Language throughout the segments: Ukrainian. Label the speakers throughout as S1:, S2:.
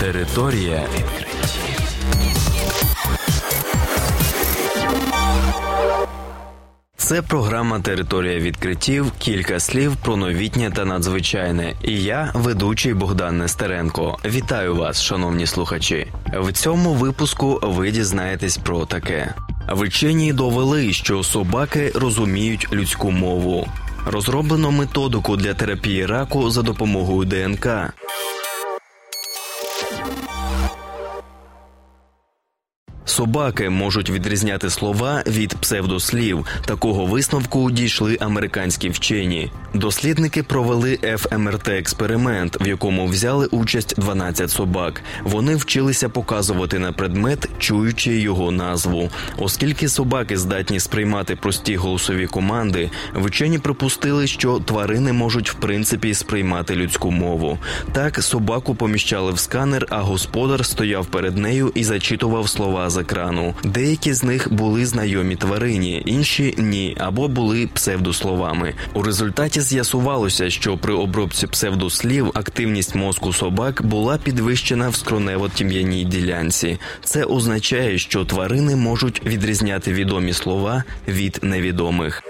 S1: Територія відкриттів. Це програма Територія відкриттів. Кілька слів про новітнє та надзвичайне. І я, ведучий Богдан Нестеренко. Вітаю вас, шановні слухачі. В цьому випуску ви дізнаєтесь про таке. Вчені довели, що собаки розуміють людську мову. Розроблено методику для терапії раку за допомогою ДНК. Thank you. Собаки можуть відрізняти слова від псевдослів. Такого висновку дійшли американські вчені. Дослідники провели ФМРТ експеримент, в якому взяли участь 12 собак. Вони вчилися показувати на предмет, чуючи його назву. Оскільки собаки здатні сприймати прості голосові команди, вчені припустили, що тварини можуть в принципі сприймати людську мову. Так собаку поміщали в сканер, а господар стояв перед нею і зачитував слова з екрану. Деякі з них були знайомі тварині, інші ні, або були псевдословами. У результаті з'ясувалося, що при обробці псевдослів активність мозку собак була підвищена в скронево-тім'яній ділянці. Це означає, що тварини можуть відрізняти відомі слова від невідомих.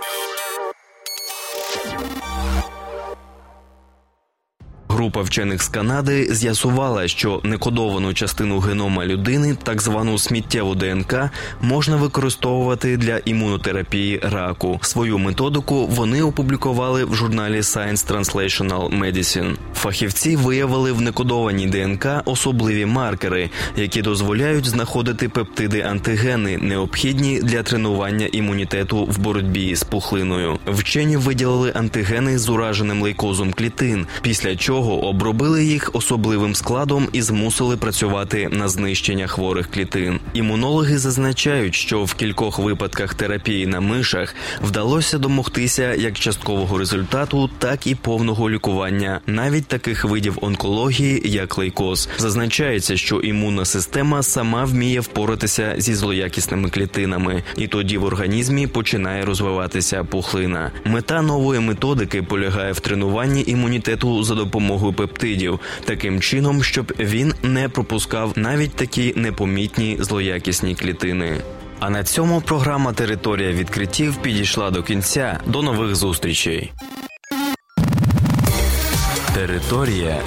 S1: Група вчених з Канади з'ясувала, що некодовану частину генома людини, так звану сміттєву ДНК, можна використовувати для імунотерапії раку. Свою методику вони опублікували в журналі Science Translational Medicine. Фахівці виявили в некодованій ДНК особливі маркери, які дозволяють знаходити пептиди антигени, необхідні для тренування імунітету в боротьбі з пухлиною. Вчені виділили антигени з ураженим лейкозом клітин, після чого обробили їх особливим складом і змусили працювати на знищення хворих клітин. Імунологи зазначають, що в кількох випадках терапії на мишах вдалося домогтися як часткового результату, так і повного лікування, навіть таких видів онкології, як лейкоз. Зазначається, що імунна система сама вміє впоратися зі злоякісними клітинами, і тоді в організмі починає розвиватися пухлина. Мета нової методики полягає в тренуванні імунітету за допомогою пептидів, таким чином, щоб він не пропускав навіть такі непомітні злоякісні клітини. А на цьому програма Територія відкриттів підійшла до кінця. До нових зустрічей. Територія.